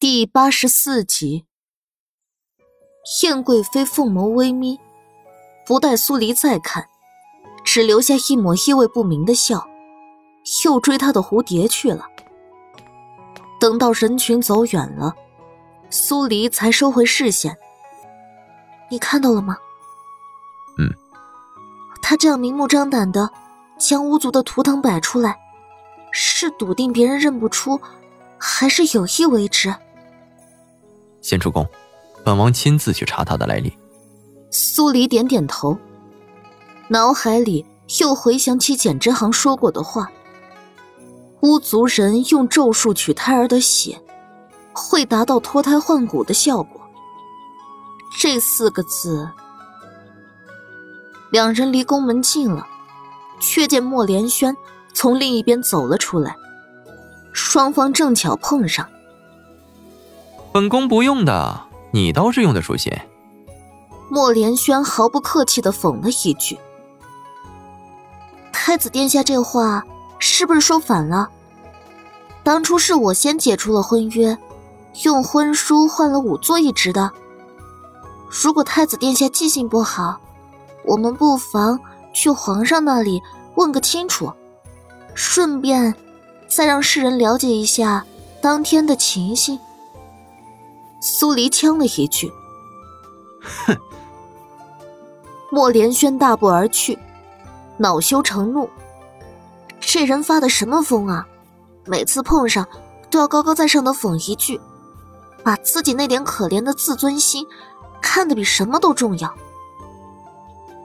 第八十四集，燕贵妃凤眸微眯，不待苏黎再看，只留下一抹意味不明的笑，又追他的蝴蝶去了。等到人群走远了，苏黎才收回视线。你看到了吗？嗯。他这样明目张胆的将巫族的图腾摆出来，是笃定别人认不出，还是有意为之？先出宫，本王亲自去查他的来历。苏黎点点头，脑海里又回想起简之行说过的话：巫族人用咒术取胎儿的血，会达到脱胎换骨的效果。这四个字，两人离宫门近了，却见莫连轩从另一边走了出来，双方正巧碰上。本宫不用的，你倒是用的出息。莫连轩毫不客气的讽了一句：“太子殿下这话是不是说反了？当初是我先解除了婚约，用婚书换了仵作一职的。如果太子殿下记性不好，我们不妨去皇上那里问个清楚，顺便再让世人了解一下当天的情形。”苏黎呛了一句：“哼！”莫连轩大步而去，恼羞成怒。这人发的什么疯啊？每次碰上都要高高在上的讽一句，把自己那点可怜的自尊心看得比什么都重要。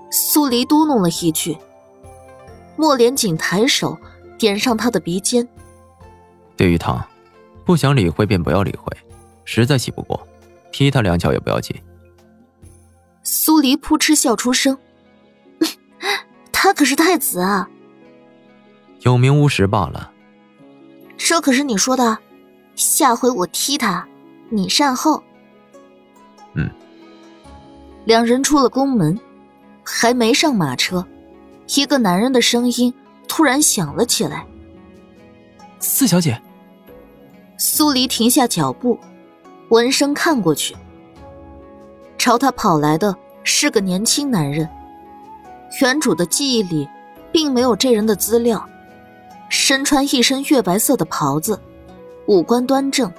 苏黎嘟哝了一句，莫连锦抬手点上他的鼻尖：“对于他，不想理会便不要理会。”实在气不过，踢他两脚也不要紧。苏黎扑哧笑出声：“ 他可是太子啊！”有名无实罢了。这可是你说的，下回我踢他，你善后。嗯。两人出了宫门，还没上马车，一个男人的声音突然响了起来：“四小姐。”苏黎停下脚步。闻声看过去，朝他跑来的是个年轻男人。原主的记忆里，并没有这人的资料。身穿一身月白色的袍子，五官端正，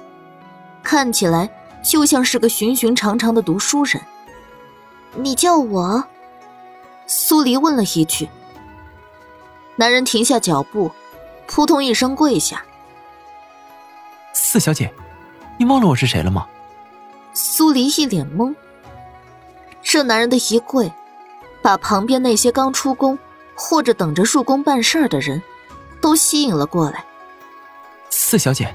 看起来就像是个寻寻常常的读书人。你叫我？苏黎问了一句。男人停下脚步，扑通一声跪下。四小姐。你忘了我是谁了吗？苏黎一脸懵。这男人的一跪，把旁边那些刚出宫或者等着入宫办事儿的人，都吸引了过来。四小姐，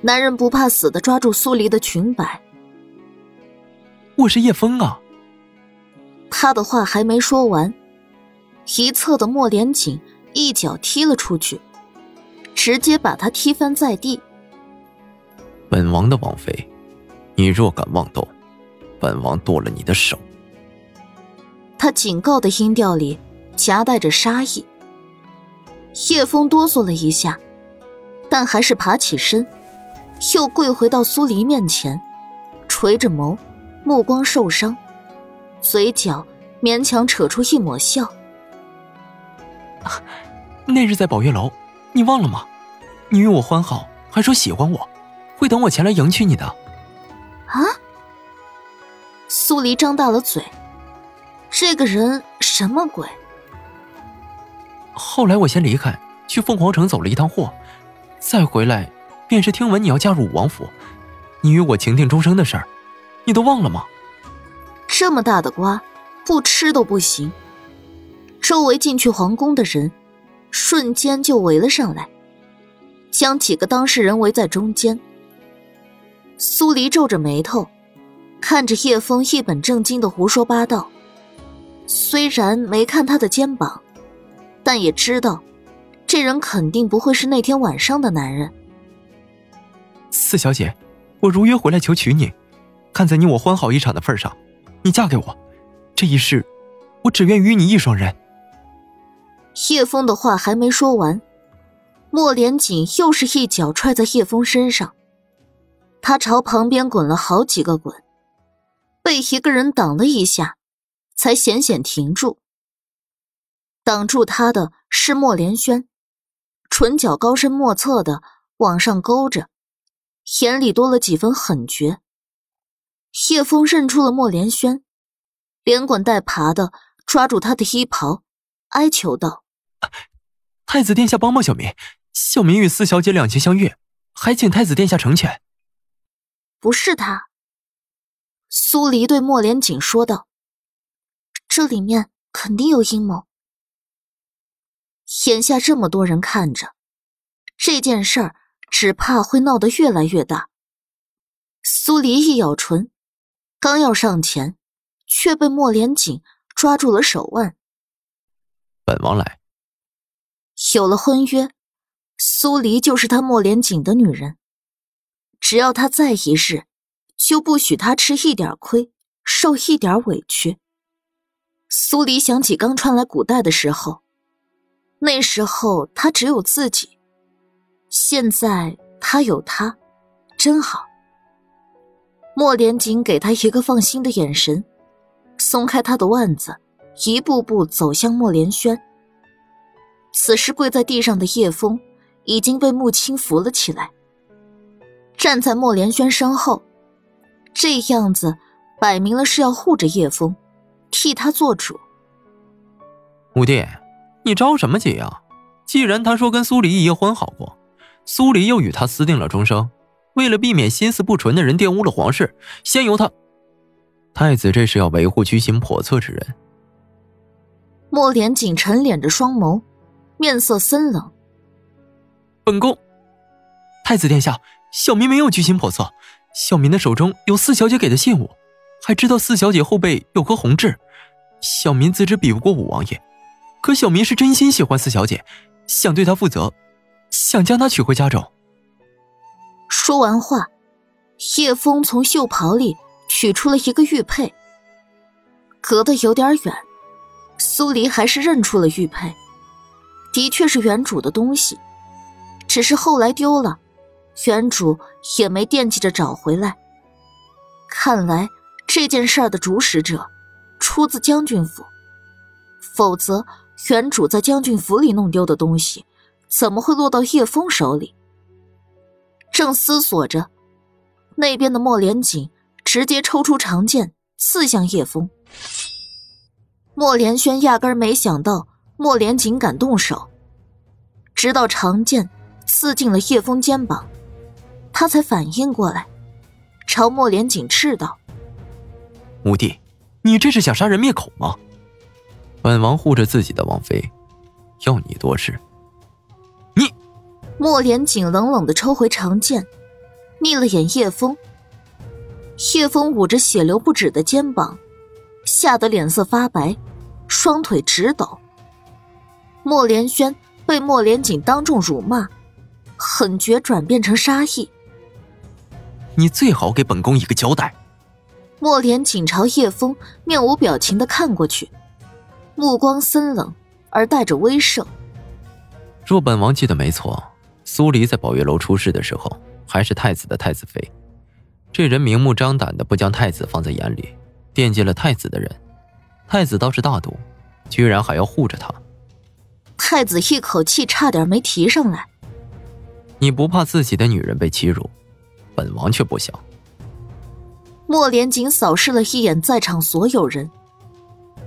男人不怕死的抓住苏黎的裙摆。我是叶枫啊。他的话还没说完，一侧的莫连锦一脚踢了出去，直接把他踢翻在地。本王的王妃，你若敢妄动，本王剁了你的手。他警告的音调里夹带着杀意。叶枫哆嗦了一下，但还是爬起身，又跪回到苏黎面前，垂着眸，目光受伤，嘴角勉强扯出一抹笑。那日在宝月楼，你忘了吗？你与我欢好，还说喜欢我。会等我前来迎娶你的。啊！苏黎张大了嘴，这个人什么鬼？后来我先离开，去凤凰城走了一趟货，再回来，便是听闻你要嫁入武王府，你与我情定终生的事儿，你都忘了吗？这么大的瓜，不吃都不行。周围进去皇宫的人，瞬间就围了上来，将几个当事人围在中间。苏黎皱着眉头，看着叶枫一本正经的胡说八道。虽然没看他的肩膀，但也知道，这人肯定不会是那天晚上的男人。四小姐，我如约回来求娶你，看在你我欢好一场的份上，你嫁给我，这一世，我只愿与你一双人。叶枫的话还没说完，莫连锦又是一脚踹在叶枫身上。他朝旁边滚了好几个滚，被一个人挡了一下，才险险停住。挡住他的是莫连轩，唇角高深莫测的往上勾着，眼里多了几分狠绝。叶枫认出了莫连轩，连滚带爬的抓住他的衣袍，哀求道：“太子殿下，帮帮小民，小民与四小姐两情相悦，还请太子殿下成全。”不是他，苏黎对莫连锦说道：“这里面肯定有阴谋。眼下这么多人看着，这件事儿只怕会闹得越来越大。”苏黎一咬唇，刚要上前，却被莫连锦抓住了手腕。本王来。有了婚约，苏黎就是他莫连锦的女人。只要他在一日，就不许他吃一点亏，受一点委屈。苏黎想起刚穿来古代的时候，那时候他只有自己，现在他有他，真好。莫连锦给他一个放心的眼神，松开他的腕子，一步步走向莫连轩。此时跪在地上的叶枫已经被穆青扶了起来。站在莫连轩身后，这样子摆明了是要护着叶枫，替他做主。五弟，你着什么急啊？既然他说跟苏黎一夜婚好过，苏黎又与他私定了终生，为了避免心思不纯的人玷污了皇室，先由他。太子这是要维护居心叵测之人。莫连锦沉敛着双眸，面色森冷。本宫，太子殿下。小民没有居心叵测，小民的手中有四小姐给的信物，还知道四小姐后背有颗红痣。小民自知比不过五王爷，可小民是真心喜欢四小姐，想对她负责，想将她娶回家中。说完话，叶枫从袖袍里取出了一个玉佩，隔得有点远，苏黎还是认出了玉佩，的确是原主的东西，只是后来丢了。原主也没惦记着找回来。看来这件事儿的主使者出自将军府，否则原主在将军府里弄丢的东西，怎么会落到叶枫手里？正思索着，那边的莫连锦直接抽出长剑刺向叶枫。莫连轩压根没想到莫连锦敢动手，直到长剑刺进了叶枫肩膀。他才反应过来，朝莫连锦斥道：“五弟，你这是想杀人灭口吗？本王护着自己的王妃，要你多事。”你，莫连锦冷冷的抽回长剑，睨了眼叶枫。叶枫捂着血流不止的肩膀，吓得脸色发白，双腿直抖。莫连轩被莫连锦当众辱骂，狠绝转变成杀意。你最好给本宫一个交代。莫莲紧朝叶枫面无表情的看过去，目光森冷而带着威慑。若本王记得没错，苏黎在宝月楼出事的时候还是太子的太子妃。这人明目张胆的不将太子放在眼里，惦记了太子的人，太子倒是大度，居然还要护着他。太子一口气差点没提上来。你不怕自己的女人被欺辱？本王却不想。莫连锦扫视了一眼在场所有人，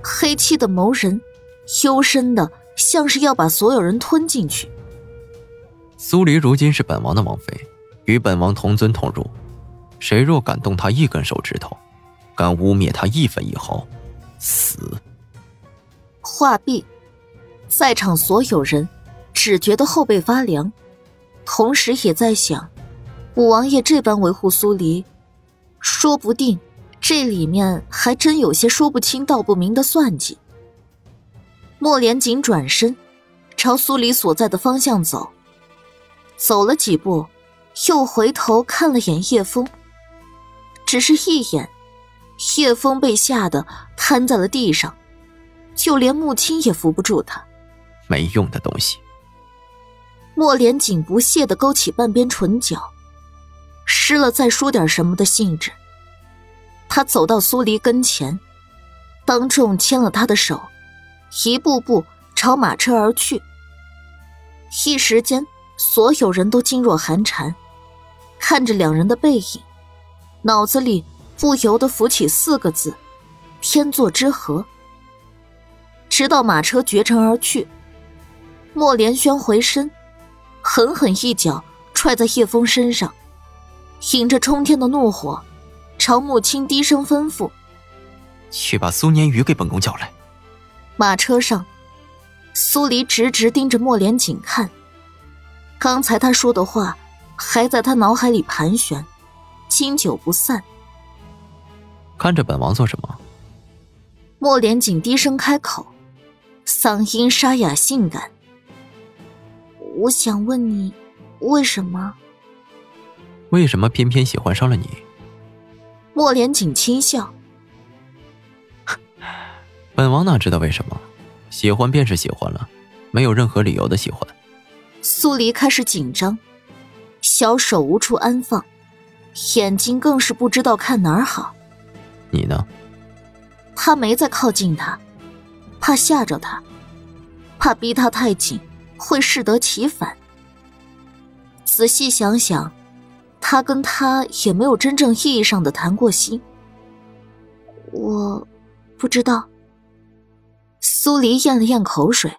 黑漆的眸人，幽深的，像是要把所有人吞进去。苏黎如今是本王的王妃，与本王同尊同入，谁若敢动她一根手指头，敢污蔑她一分一毫，死！话毕，在场所有人只觉得后背发凉，同时也在想。五王爷这般维护苏黎，说不定这里面还真有些说不清道不明的算计。莫连锦转身，朝苏黎所在的方向走，走了几步，又回头看了眼叶枫，只是一眼，叶枫被吓得瘫在了地上，就连穆青也扶不住他。没用的东西。莫连锦不屑的勾起半边唇角。失了再说点什么的兴致。他走到苏黎跟前，当众牵了他的手，一步步朝马车而去。一时间，所有人都噤若寒蝉，看着两人的背影，脑子里不由得浮起四个字：天作之合。直到马车绝尘而去，莫连轩回身，狠狠一脚踹在叶枫身上，引着冲天的怒火。朝母亲低声吩咐：“去把苏年瑜给本宫叫来。”马车上，苏黎直直盯着莫连锦看。刚才他说的话还在他脑海里盘旋，经久不散。看着本王做什么？莫连锦低声开口，嗓音沙哑性感：“我想问你，为什么？为什么偏偏喜欢上了你？”莫连锦轻笑：“本王哪知道为什么？喜欢便是喜欢了，没有任何理由的喜欢。”苏黎开始紧张，小手无处安放，眼睛更是不知道看哪儿好。你呢？他没再靠近他，怕吓着他，怕逼他太紧会适得其反。仔细想想。他跟他也没有真正意义上的谈过心，我不知道。苏黎咽了咽口水，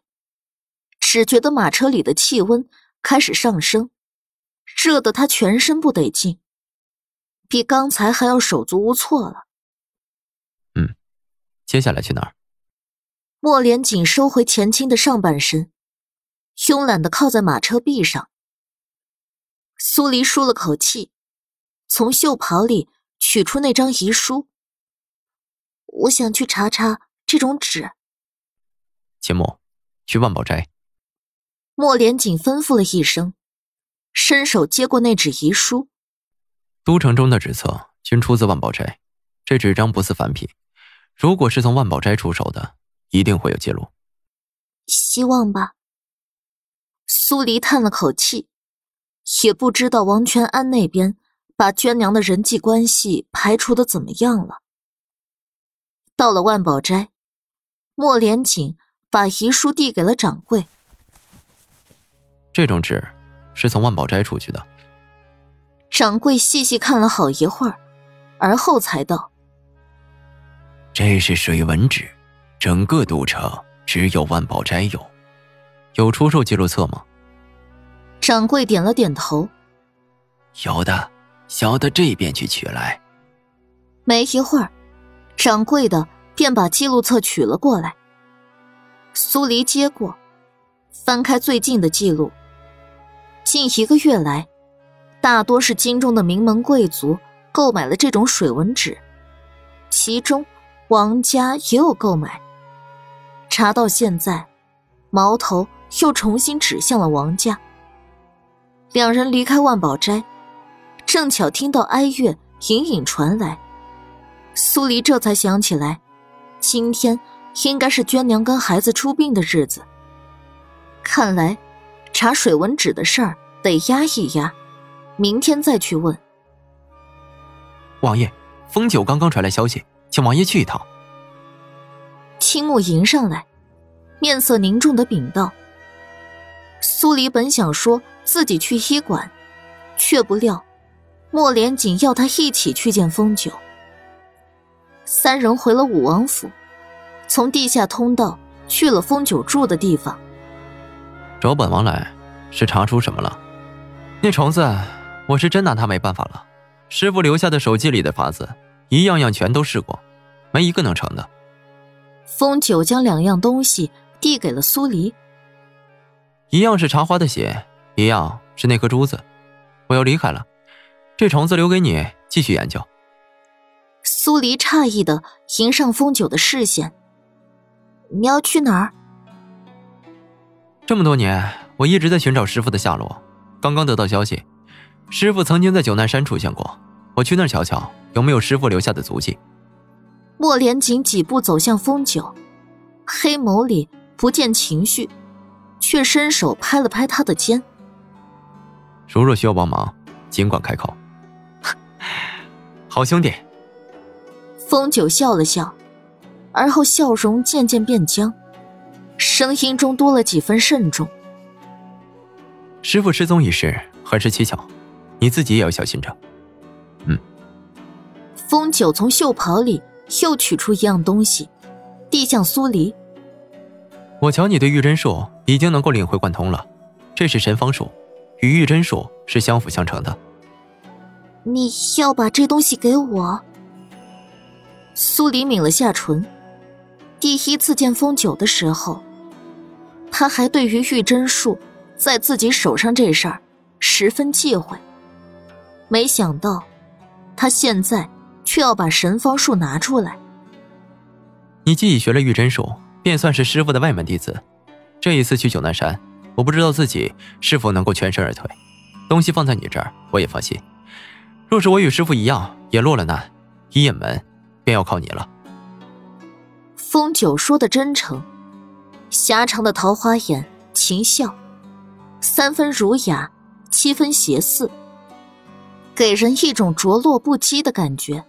只觉得马车里的气温开始上升，热得他全身不得劲，比刚才还要手足无措了。嗯，接下来去哪儿？莫连锦收回前倾的上半身，慵懒的靠在马车壁上。苏黎舒了口气，从袖袍里取出那张遗书。我想去查查这种纸。秦墨，去万宝斋。莫连锦吩咐了一声，伸手接过那纸遗书。都城中的纸册均出自万宝斋，这纸张不似凡品，如果是从万宝斋出手的，一定会有记录。希望吧。苏黎叹了口气。也不知道王全安那边把娟娘的人际关系排除的怎么样了。到了万宝斋，莫连锦把遗书递给了掌柜。这种纸是从万宝斋出去的。掌柜细细看了好一会儿，而后才道：“这是水纹纸，整个都城只有万宝斋有，有出售记录册吗？”掌柜点了点头，有的，小的这边去取来。没一会儿，掌柜的便把记录册取了过来。苏黎接过，翻开最近的记录。近一个月来，大多是京中的名门贵族购买了这种水纹纸，其中王家也有购买。查到现在，矛头又重新指向了王家。两人离开万宝斋，正巧听到哀乐隐隐传来。苏黎这才想起来，今天应该是娟娘跟孩子出殡的日子。看来，查水文纸的事儿得压一压，明天再去问。王爷，风九刚刚传来消息，请王爷去一趟。青木迎上来，面色凝重的禀道。苏黎本想说。自己去医馆，却不料莫连锦要他一起去见风九。三人回了武王府，从地下通道去了风九住的地方。找本王来，是查出什么了？那虫子，我是真拿他没办法了。师傅留下的手机里的法子，一样样全都试过，没一个能成的。风九将两样东西递给了苏黎，一样是茶花的血。一样是那颗珠子，我要离开了，这虫子留给你继续研究。苏黎诧异的迎上风九的视线，你要去哪儿？这么多年，我一直在寻找师傅的下落，刚刚得到消息，师傅曾经在九难山出现过，我去那儿瞧瞧有没有师傅留下的足迹。莫连锦几步走向风九，黑眸里不见情绪，却伸手拍了拍他的肩。如若需要帮忙，尽管开口。好兄弟。风九笑了笑，而后笑容渐渐变僵，声音中多了几分慎重。师傅失踪一事很是蹊跷，你自己也要小心着。嗯。风九从袖袍里又取出一样东西，递向苏黎。我瞧你对玉真术已经能够领会贯通了，这是神方术，与玉真术是相辅相成的。你要把这东西给我？苏黎抿了下唇。第一次见风九的时候，他还对于玉真术在自己手上这事儿十分忌讳。没想到，他现在却要把神方术拿出来。你既已学了玉真术。便算是师傅的外门弟子，这一次去九南山，我不知道自己是否能够全身而退。东西放在你这儿，我也放心。若是我与师傅一样也落了难，一眼门便要靠你了。风九说的真诚，狭长的桃花眼，情笑，三分儒雅，七分邪肆，给人一种着落不羁的感觉。